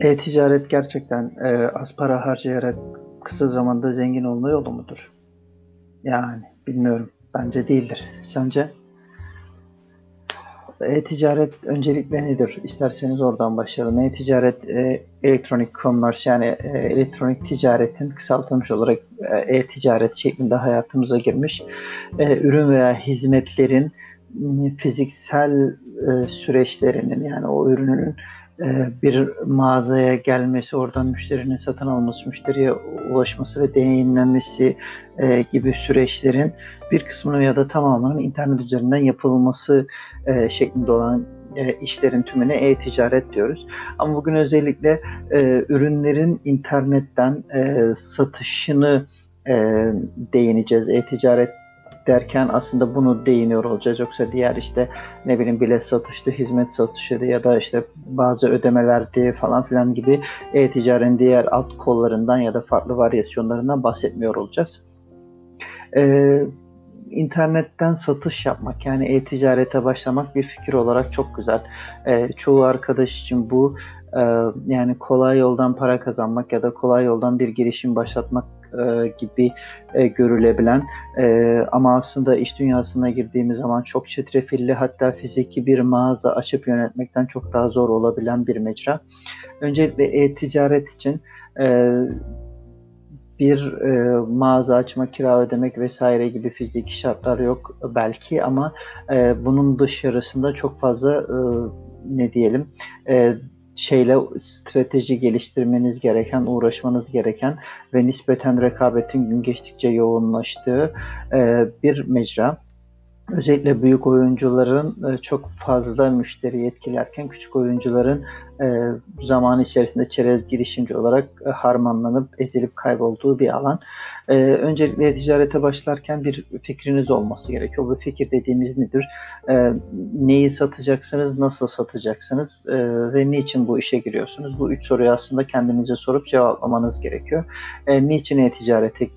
E-ticaret gerçekten e, az para harcayarak kısa zamanda zengin olma yolu mudur? Yani bilmiyorum. Bence değildir. Sence? E-ticaret öncelikle nedir? İsterseniz oradan başlayalım. E-ticaret e, elektronik commerce yani e, elektronik ticaretin kısaltılmış olarak e, e-ticaret şeklinde hayatımıza girmiş e, ürün veya hizmetlerin fiziksel e, süreçlerinin yani o ürünün bir mağazaya gelmesi, oradan müşterinin satın alması, müşteriye ulaşması ve deneyimlenmesi e, gibi süreçlerin bir kısmını ya da tamamının internet üzerinden yapılması e, şeklinde olan işlerin tümüne e-ticaret diyoruz. Ama bugün özellikle ürünlerin internetten satışını değineceğiz. E-ticaret derken aslında bunu değiniyor olacağız. Yoksa diğer işte ne bileyim bilet satıştı, hizmet satışıydı ya da işte bazı ödemelerdi falan filan gibi e-ticaretin diğer alt kollarından ya da farklı varyasyonlarından bahsetmiyor olacağız. Ee, internetten satış yapmak yani e-ticarete başlamak bir fikir olarak çok güzel. Ee, çoğu arkadaş için bu e, yani kolay yoldan para kazanmak ya da kolay yoldan bir girişim başlatmak e, gibi e, görülebilen e, ama aslında iş dünyasına girdiğimiz zaman çok çetrefilli hatta fiziki bir mağaza açıp yönetmekten çok daha zor olabilen bir mecra. Öncelikle e-ticaret için e, bir e, mağaza açma, kira ödemek vesaire gibi fiziki şartlar yok belki ama e, bunun dışarısında çok fazla e, ne diyelim e, şeyle strateji geliştirmeniz gereken, uğraşmanız gereken ve nispeten rekabetin gün geçtikçe yoğunlaştığı e, bir mecra. Özellikle büyük oyuncuların e, çok fazla müşteri etkilerken küçük oyuncuların e, zaman içerisinde çerez girişimci olarak e, harmanlanıp ezilip kaybolduğu bir alan. Öncelikle ticarete başlarken bir fikriniz olması gerekiyor. Bu fikir dediğimiz nedir? Neyi satacaksınız, nasıl satacaksınız ve niçin bu işe giriyorsunuz? Bu üç soruyu aslında kendinize sorup cevaplamanız gerekiyor. Niçin e-ticarete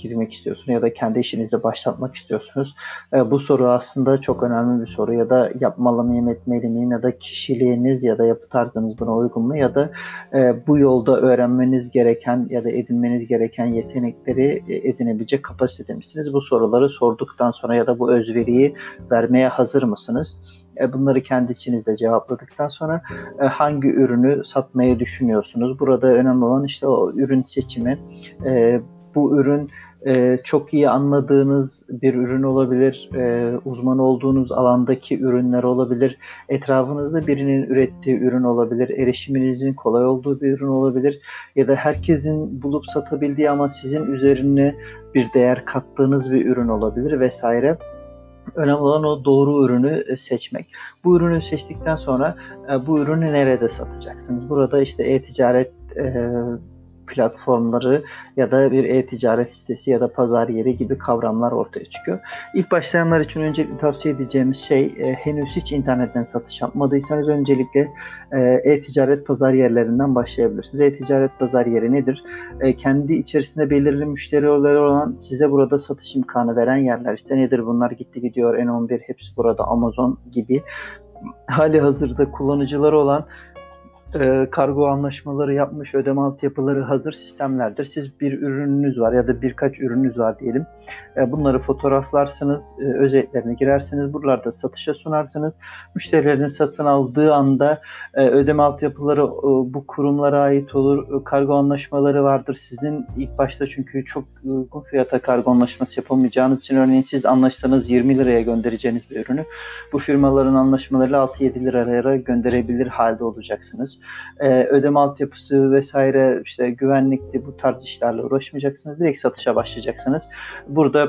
girmek istiyorsunuz ya da kendi işinizi başlatmak istiyorsunuz. E, bu soru aslında çok önemli bir soru ya da yapmalı mıyım etmeli miyim ya da kişiliğiniz ya da yapı tarzınız buna uygun mu ya da e, bu yolda öğrenmeniz gereken ya da edinmeniz gereken yetenekleri e, edinebilecek kapasite misiniz? Bu soruları sorduktan sonra ya da bu özveriyi vermeye hazır mısınız? E, bunları kendi içinizde cevapladıktan sonra e, hangi ürünü satmayı düşünüyorsunuz? Burada önemli olan işte o ürün seçimi. Bu ürün e, çok iyi anladığınız bir ürün olabilir, e, uzman olduğunuz alandaki ürünler olabilir, etrafınızda birinin ürettiği ürün olabilir, erişiminizin kolay olduğu bir ürün olabilir ya da herkesin bulup satabildiği ama sizin üzerine bir değer kattığınız bir ürün olabilir vesaire. Önemli olan o doğru ürünü e, seçmek. Bu ürünü seçtikten sonra e, bu ürünü nerede satacaksınız? Burada işte e-ticaret e, platformları ya da bir e-ticaret sitesi ya da pazar yeri gibi kavramlar ortaya çıkıyor. İlk başlayanlar için öncelikle tavsiye edeceğimiz şey e, henüz hiç internetten satış yapmadıysanız öncelikle e, e-ticaret pazar yerlerinden başlayabilirsiniz. E-ticaret pazar yeri nedir? E, kendi içerisinde belirli müşterileri olan size burada satış imkanı veren yerler. İşte nedir bunlar? Gitti gidiyor N11 hepsi burada Amazon gibi hali hazırda kullanıcıları olan e, kargo anlaşmaları yapmış ödeme altyapıları hazır sistemlerdir. Siz bir ürününüz var ya da birkaç ürününüz var diyelim. E, bunları fotoğraflarsınız, e, özelliklerini girersiniz. Buralarda satışa sunarsınız. Müşterilerin satın aldığı anda e, ödeme altyapıları e, bu kurumlara ait olur. E, kargo anlaşmaları vardır. Sizin ilk başta çünkü çok uygun fiyata kargo anlaşması yapamayacağınız için örneğin siz anlaştığınız 20 liraya göndereceğiniz bir ürünü bu firmaların anlaşmalarıyla 6-7 liraya gönderebilir halde olacaksınız e, ödeme altyapısı vesaire işte güvenlikli bu tarz işlerle uğraşmayacaksınız. Direkt satışa başlayacaksınız. Burada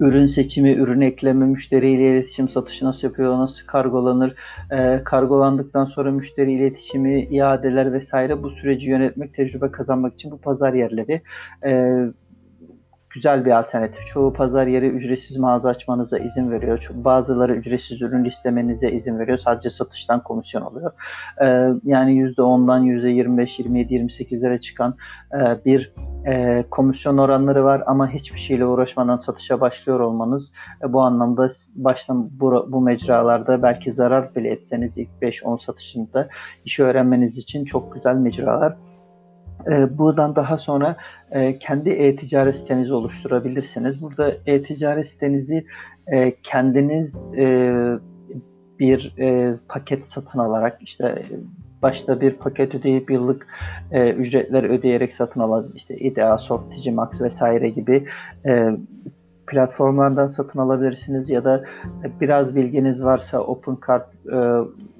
ürün seçimi, ürün ekleme, müşteriyle iletişim, satışı nasıl yapıyor, nasıl kargolanır, e, kargolandıktan sonra müşteri iletişimi, iadeler vesaire bu süreci yönetmek, tecrübe kazanmak için bu pazar yerleri e, güzel bir alternatif. Çoğu pazar yeri ücretsiz mağaza açmanıza izin veriyor. Bazıları ücretsiz ürün listemenize izin veriyor. Sadece satıştan komisyon alıyor. E, yani %10'dan %25, 27, 28'lere çıkan e, bir e, komisyon oranları var ama hiçbir şeyle uğraşmadan satışa başlıyor olmanız e, bu anlamda baştan bu, bu mecralarda belki zarar bile etseniz ilk 5-10 satışında işi öğrenmeniz için çok güzel mecralar. E, buradan daha sonra e, kendi e-ticaret sitenizi oluşturabilirsiniz. Burada e-ticaret sitenizi e, kendiniz e, bir e, paket satın alarak işte başta bir paket ödeyip yıllık e, ücretler ödeyerek satın alabilir. İşte IDEA, Soft, Digimax vesaire gibi e, platformlardan satın alabilirsiniz ya da biraz bilginiz varsa OpenCart, e,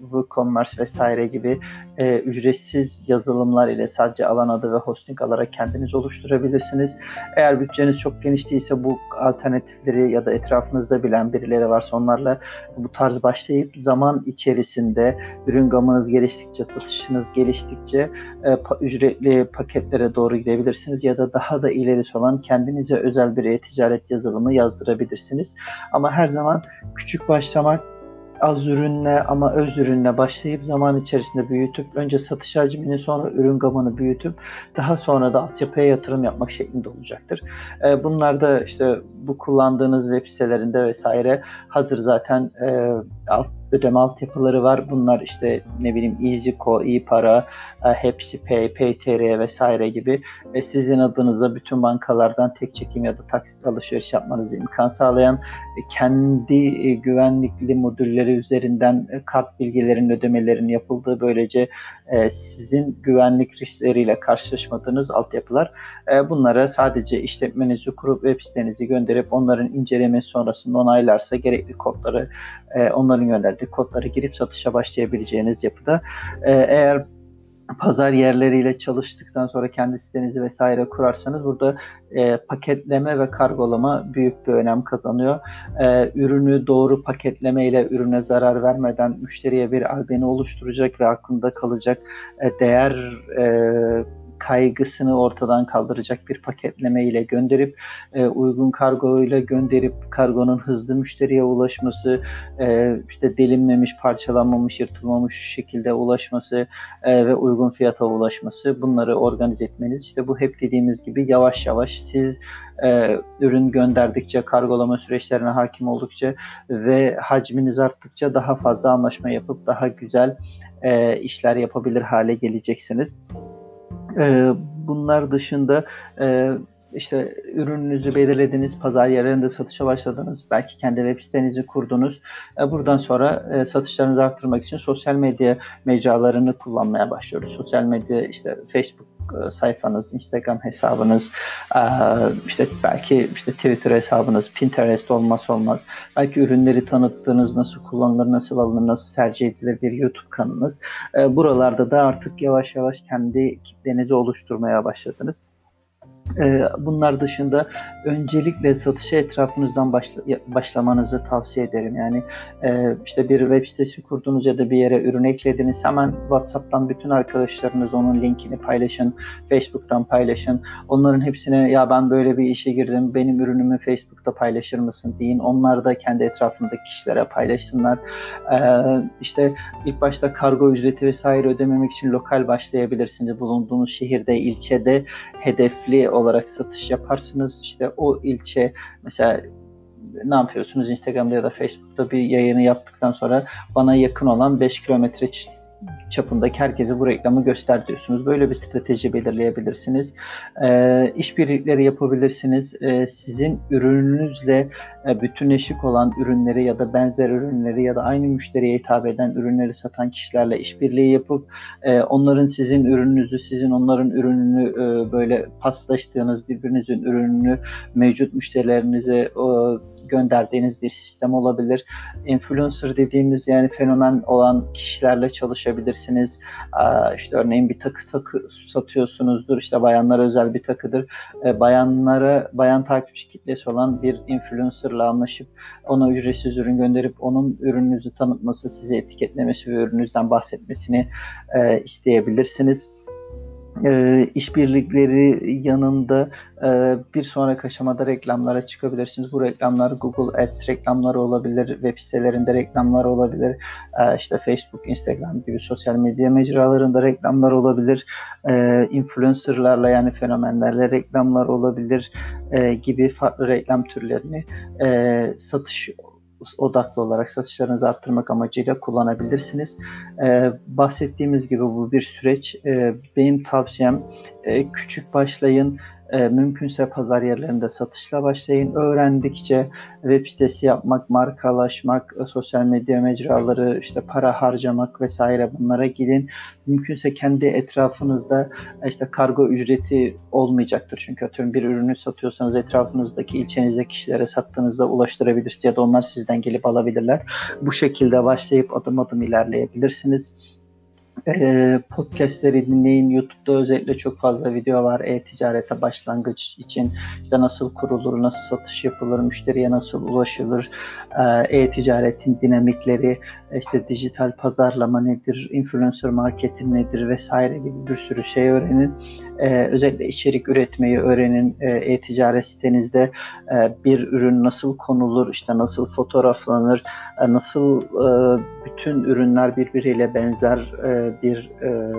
WooCommerce vesaire gibi e, ücretsiz yazılımlar ile sadece alan adı ve hosting alarak kendiniz oluşturabilirsiniz. Eğer bütçeniz çok geniş değilse bu alternatifleri ya da etrafınızda bilen birileri varsa onlarla bu tarz başlayıp zaman içerisinde ürün gamınız geliştikçe, satışınız geliştikçe e, pa- ücretli paketlere doğru gidebilirsiniz ya da daha da ilerisi olan kendinize özel bir e-ticaret yazılımı yazdırabilirsiniz. Ama her zaman küçük başlamak az ürünle ama öz ürünle başlayıp zaman içerisinde büyütüp önce satış hacmini sonra ürün gamını büyütüp daha sonra da altyapıya yatırım yapmak şeklinde olacaktır. E, bunlar da işte bu kullandığınız web sitelerinde vesaire hazır zaten e, alt, ödeme altyapıları var. Bunlar işte ne bileyim EasyCo, İPara, e, Hepsi Pay, PayTR vesaire gibi e, sizin adınıza bütün bankalardan tek çekim ya da taksit alışveriş yapmanızı imkan sağlayan e, kendi e, güvenlikli modülleri üzerinden e, kart bilgilerinin ödemelerinin yapıldığı böylece e, sizin güvenlik riskleriyle karşılaşmadığınız altyapılar. E, bunlara sadece işletmenizi kurup web sitenizi gönderip onların incelemesi sonrasında onaylarsa gerekli kodları e, onların gönderdiği kodları girip satışa başlayabileceğiniz yapıda. E, eğer pazar yerleriyle çalıştıktan sonra kendi sitenizi vesaire kurarsanız burada e, paketleme ve kargolama büyük bir önem kazanıyor. E, ürünü doğru paketleme ile ürüne zarar vermeden müşteriye bir albeni oluşturacak ve aklında kalacak e, değer e, kaygısını ortadan kaldıracak bir paketleme ile gönderip e, uygun kargo ile gönderip kargonun hızlı müşteriye ulaşması, e, işte delinmemiş, parçalanmamış, yırtılmamış şekilde ulaşması e, ve uygun fiyata ulaşması bunları organize etmeniz. İşte bu hep dediğimiz gibi yavaş yavaş siz e, ürün gönderdikçe, kargolama süreçlerine hakim oldukça ve hacminiz arttıkça daha fazla anlaşma yapıp daha güzel e, işler yapabilir hale geleceksiniz. E, bunlar dışında e, işte ürününüzü belirlediniz, pazar yerlerinde satışa başladınız, belki kendi web sitenizi kurdunuz. E, buradan sonra e, satışlarınızı arttırmak için sosyal medya mecralarını kullanmaya başlıyoruz. Sosyal medya işte Facebook sayfanız, Instagram hesabınız, e, işte belki işte Twitter hesabınız, Pinterest olmaz olmaz. Belki ürünleri tanıttığınız, nasıl kullanılır, nasıl alınır, nasıl tercih edilir bir YouTube kanalınız. E, buralarda da artık yavaş yavaş kendi kitlenizi oluşturmaya başladınız. Ee, bunlar dışında öncelikle satışa etrafınızdan başla, başlamanızı tavsiye ederim. Yani e, işte bir web sitesi kurdunuz ya da bir yere ürün eklediniz. Hemen WhatsApp'tan bütün arkadaşlarınız onun linkini paylaşın. Facebook'tan paylaşın. Onların hepsine ya ben böyle bir işe girdim. Benim ürünümü Facebook'ta paylaşır mısın deyin. Onlar da kendi etrafındaki kişilere paylaşsınlar. Ee, işte ilk başta kargo ücreti vesaire ödememek için lokal başlayabilirsiniz. Bulunduğunuz şehirde, ilçede hedefli olarak satış yaparsınız. İşte o ilçe mesela ne yapıyorsunuz Instagram'da ya da Facebook'ta bir yayını yaptıktan sonra bana yakın olan 5 kilometre çapındaki herkese bu reklamı göster diyorsunuz. Böyle bir strateji belirleyebilirsiniz. E, işbirlikleri yapabilirsiniz. E, sizin ürününüzle e, bütünleşik olan ürünleri ya da benzer ürünleri ya da aynı müşteriye hitap eden ürünleri satan kişilerle işbirliği yapıp e, onların sizin ürününüzü, sizin onların ürününü e, böyle paslaştığınız birbirinizin ürününü mevcut müşterilerinize e, gönderdiğiniz bir sistem olabilir. Influencer dediğimiz yani fenomen olan kişilerle çalışabilirsiniz. İşte örneğin bir takı takı satıyorsunuzdur. İşte bayanlara özel bir takıdır. E, bayanlara, bayan takipçi kitlesi olan bir influencerla anlaşıp ona ücretsiz ürün gönderip onun ürününüzü tanıtması, size etiketlemesi ve ürününüzden bahsetmesini e, isteyebilirsiniz. E, işbirlikleri yanında e, bir sonraki aşamada reklamlara çıkabilirsiniz. Bu reklamlar Google Ads reklamları olabilir, web sitelerinde reklamlar olabilir, e, işte Facebook, Instagram gibi sosyal medya mecralarında reklamlar olabilir, e, influencerlarla yani fenomenlerle reklamlar olabilir e, gibi farklı reklam türlerini e, satış odaklı olarak satışlarınızı arttırmak amacıyla kullanabilirsiniz. Ee, bahsettiğimiz gibi bu bir süreç. Ee, benim tavsiyem e, küçük başlayın e, mümkünse pazar yerlerinde satışla başlayın. Öğrendikçe web sitesi yapmak, markalaşmak, e, sosyal medya mecraları, işte para harcamak vesaire bunlara gidin. Mümkünse kendi etrafınızda e, işte kargo ücreti olmayacaktır. Çünkü atıyorum bir ürünü satıyorsanız etrafınızdaki ilçenizdeki kişilere sattığınızda ulaştırabilirsiniz ya da onlar sizden gelip alabilirler. Bu şekilde başlayıp adım adım ilerleyebilirsiniz e, podcastleri dinleyin. YouTube'da özellikle çok fazla video var e-ticarete başlangıç için. İşte nasıl kurulur, nasıl satış yapılır, müşteriye nasıl ulaşılır, e-ticaretin dinamikleri, işte dijital pazarlama nedir, influencer marketing nedir vesaire gibi bir sürü şey öğrenin. E, özellikle içerik üretmeyi öğrenin. E-ticaret sitenizde e, bir ürün nasıl konulur, işte nasıl fotoğraflanır, e, nasıl e, bütün ürünler birbiriyle benzer e, bir e,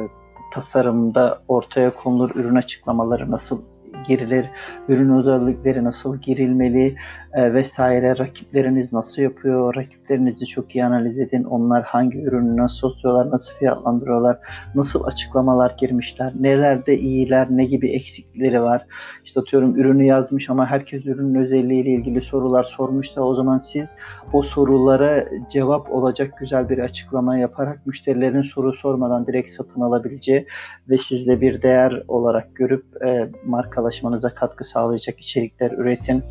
tasarımda ortaya konulur, ürün açıklamaları nasıl girilir, ürün özellikleri nasıl girilmeli e, vesaire, rakipleriniz nasıl yapıyor, rakiplerinizi çok iyi analiz edin, onlar hangi ürünü nasıl satıyorlar, nasıl fiyatlandırıyorlar, nasıl açıklamalar girmişler, nelerde iyiler, ne gibi eksikleri var. İşte atıyorum ürünü yazmış ama herkes ürünün özelliğiyle ilgili sorular sormuşsa o zaman siz o sorulara cevap olacak güzel bir açıklama yaparak müşterilerin soru sormadan direkt satın alabileceği ve sizde bir değer olarak görüp e, markalaşmanıza katkı sağlayacak içerikler üretin.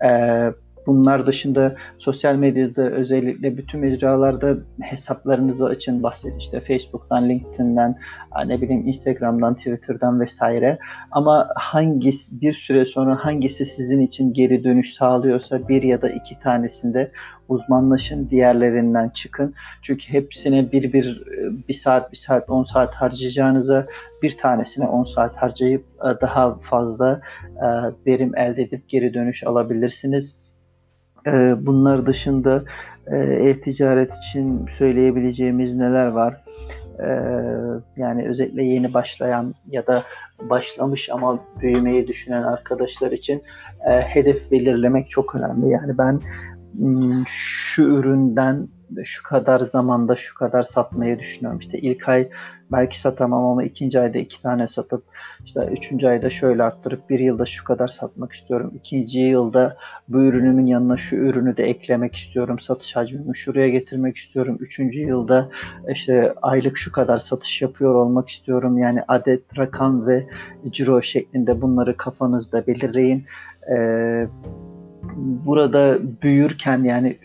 E, bunlar dışında sosyal medyada özellikle bütün mecralarda hesaplarınızı açın bahsedin işte Facebook'tan, LinkedIn'den, ne bileyim Instagram'dan, Twitter'dan vesaire. Ama hangisi bir süre sonra hangisi sizin için geri dönüş sağlıyorsa bir ya da iki tanesinde uzmanlaşın, diğerlerinden çıkın. Çünkü hepsine bir bir bir saat, bir saat, on saat harcayacağınıza bir tanesine on saat harcayıp e, daha fazla e, verim elde edip geri dönüş alabilirsiniz. E, bunlar dışında e-ticaret için söyleyebileceğimiz neler var? Yani özellikle yeni başlayan ya da başlamış ama büyümeyi düşünen arkadaşlar için hedef belirlemek çok önemli. Yani ben Hmm, şu üründen şu kadar zamanda şu kadar satmayı düşünüyorum. İşte ilk ay belki satamam ama ikinci ayda iki tane satıp işte üçüncü ayda şöyle arttırıp bir yılda şu kadar satmak istiyorum. İkinci yılda bu ürünümün yanına şu ürünü de eklemek istiyorum. Satış hacmimi şuraya getirmek istiyorum. Üçüncü yılda işte aylık şu kadar satış yapıyor olmak istiyorum. Yani adet, rakam ve ciro şeklinde bunları kafanızda belirleyin. Ee, burada büyürken yani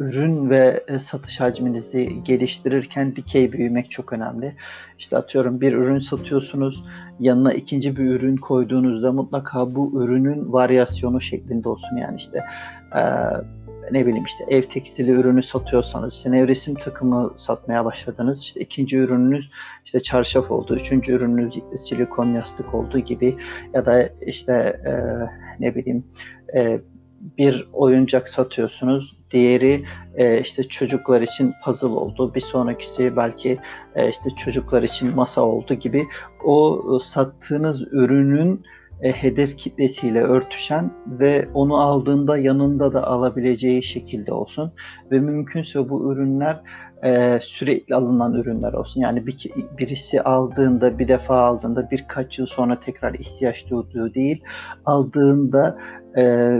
ürün ve e, satış hacminizi geliştirirken dikey büyümek çok önemli. İşte atıyorum bir ürün satıyorsunuz, yanına ikinci bir ürün koyduğunuzda mutlaka bu ürünün varyasyonu şeklinde olsun. Yani işte e, ne bileyim işte ev tekstili ürünü satıyorsanız işte nevresim takımı satmaya başladınız. İşte ikinci ürününüz işte çarşaf oldu, üçüncü ürününüz silikon yastık olduğu gibi ya da işte e, ne bileyim e, bir oyuncak satıyorsunuz. Diğeri e, işte çocuklar için puzzle oldu. Bir sonrakisi belki e, işte çocuklar için masa oldu gibi. O e, sattığınız ürünün e, hedef kitlesiyle örtüşen ve onu aldığında yanında da alabileceği şekilde olsun. Ve mümkünse bu ürünler e, sürekli alınan ürünler olsun. Yani bir, birisi aldığında bir defa aldığında birkaç yıl sonra tekrar ihtiyaç duyduğu değil, aldığında e,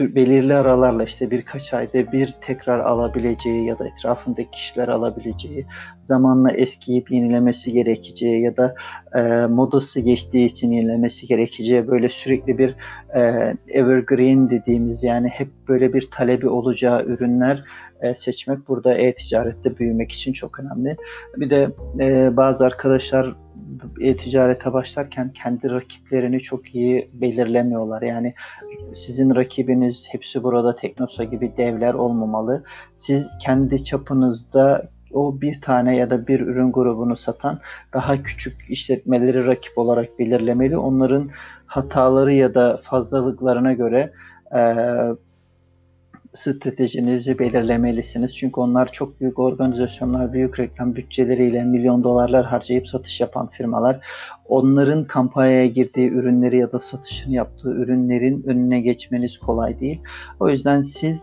belirli aralarla işte birkaç ayda bir tekrar alabileceği ya da etrafındaki kişiler alabileceği, zamanla eskiyip yenilemesi gerekeceği ya da e, modası geçtiği için yenilemesi gerekeceği böyle sürekli bir e, evergreen dediğimiz yani hep böyle bir talebi olacağı ürünler e, seçmek burada e-ticarette büyümek için çok önemli. Bir de e, bazı arkadaşlar e-ticarete başlarken kendi rakiplerini çok iyi belirlemiyorlar. Yani sizin rakibiniz hepsi burada Teknosa gibi devler olmamalı. Siz kendi çapınızda o bir tane ya da bir ürün grubunu satan daha küçük işletmeleri rakip olarak belirlemeli. Onların hataları ya da fazlalıklarına göre e, stratejinizi belirlemelisiniz. Çünkü onlar çok büyük organizasyonlar, büyük reklam bütçeleriyle milyon dolarlar harcayıp satış yapan firmalar. Onların kampanyaya girdiği ürünleri ya da satışını yaptığı ürünlerin önüne geçmeniz kolay değil. O yüzden siz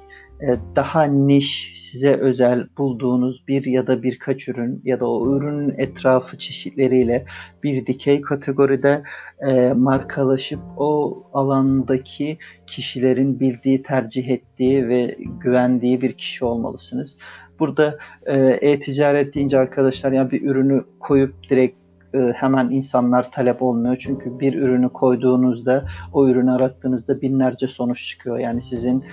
daha niş, size özel bulduğunuz bir ya da birkaç ürün ya da o ürünün etrafı çeşitleriyle bir dikey kategoride e, markalaşıp o alandaki kişilerin bildiği, tercih ettiği ve güvendiği bir kişi olmalısınız. Burada e, e-ticaret deyince arkadaşlar yani bir ürünü koyup direkt e, hemen insanlar talep olmuyor. Çünkü bir ürünü koyduğunuzda o ürünü arattığınızda binlerce sonuç çıkıyor. Yani sizin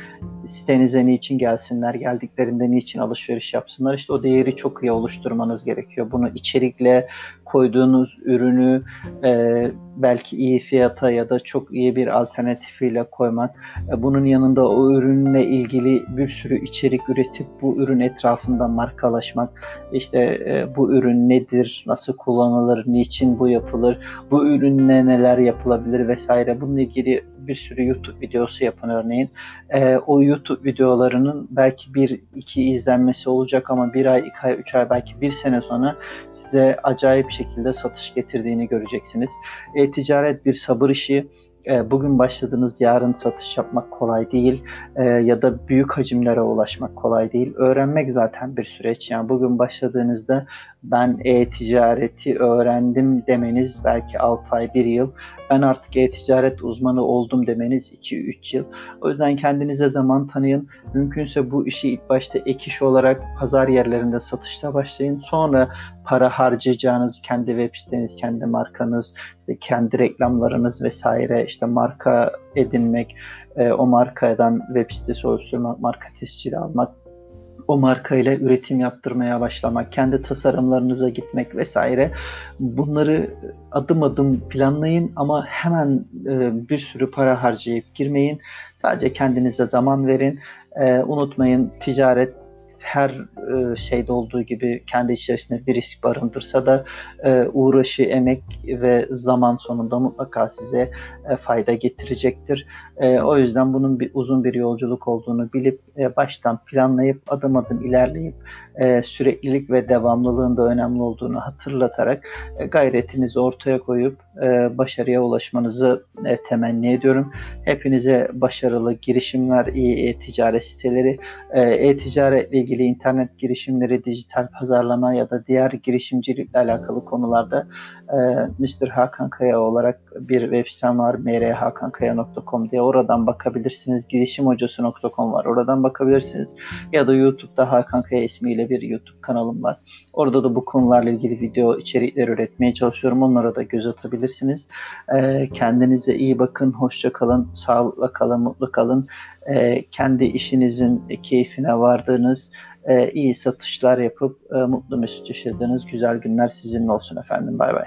sitenize niçin gelsinler, geldiklerinde niçin alışveriş yapsınlar. İşte o değeri çok iyi oluşturmanız gerekiyor. Bunu içerikle koyduğunuz ürünü e, belki iyi fiyata ya da çok iyi bir alternatifiyle koymak. E, bunun yanında o ürünle ilgili bir sürü içerik üretip bu ürün etrafında markalaşmak. İşte e, bu ürün nedir, nasıl kullanılır, niçin bu yapılır, bu ürünle neler yapılabilir vesaire. Bununla ilgili bir sürü YouTube videosu yapın örneğin. E, o YouTube videolarının belki bir iki izlenmesi olacak ama bir ay, iki ay, üç ay belki bir sene sonra size acayip şekilde satış getirdiğini göreceksiniz. E-ticaret bir sabır işi e, bugün başladığınız yarın satış yapmak kolay değil e, ya da büyük hacimlere ulaşmak kolay değil. Öğrenmek zaten bir süreç. Yani bugün başladığınızda ben e-ticareti öğrendim demeniz belki 6 ay 1 yıl. Ben artık e-ticaret uzmanı oldum demeniz 2-3 yıl. O yüzden kendinize zaman tanıyın. Mümkünse bu işi ilk başta ek iş olarak pazar yerlerinde satışta başlayın. Sonra para harcayacağınız kendi web siteniz, kendi markanız, işte kendi reklamlarınız vesaire işte marka edinmek, e, o markadan web sitesi oluşturmak, marka tescili almak o markayla üretim yaptırmaya başlamak, kendi tasarımlarınıza gitmek vesaire. Bunları adım adım planlayın ama hemen e, bir sürü para harcayıp girmeyin. Sadece kendinize zaman verin. E, unutmayın ticaret her e, şeyde olduğu gibi kendi içerisinde bir risk barındırsa da uğraşı, emek ve zaman sonunda mutlaka size fayda getirecektir. O yüzden bunun bir uzun bir yolculuk olduğunu bilip e, baştan planlayıp adım adım ilerleyip e, süreklilik ve devamlılığın da önemli olduğunu hatırlatarak e, gayretinizi ortaya koyup e, başarıya ulaşmanızı temenni ediyorum. Hepinize başarılı girişimler, iyi e-ticaret siteleri, e-ticaretle ilgili internet girişimleri, dijital pazarlama ya da diğer girişimcilikle alakalı konularda Mr. Hakan Kaya olarak bir web sitem var mrhakankaya.com diye oradan bakabilirsiniz. Girişimhocası.com var oradan bakabilirsiniz. Ya da YouTube'da Hakan Kaya ismiyle bir YouTube kanalım var. Orada da bu konularla ilgili video içerikler üretmeye çalışıyorum. Onlara da göz atabilirsiniz. E, kendinize iyi bakın, hoşça kalın, sağlıkla kalın, mutlu kalın. E, kendi işinizin keyfine vardığınız, e, iyi satışlar yapıp e, mutlu mesut yaşadığınız güzel günler sizinle olsun efendim. Bay bay.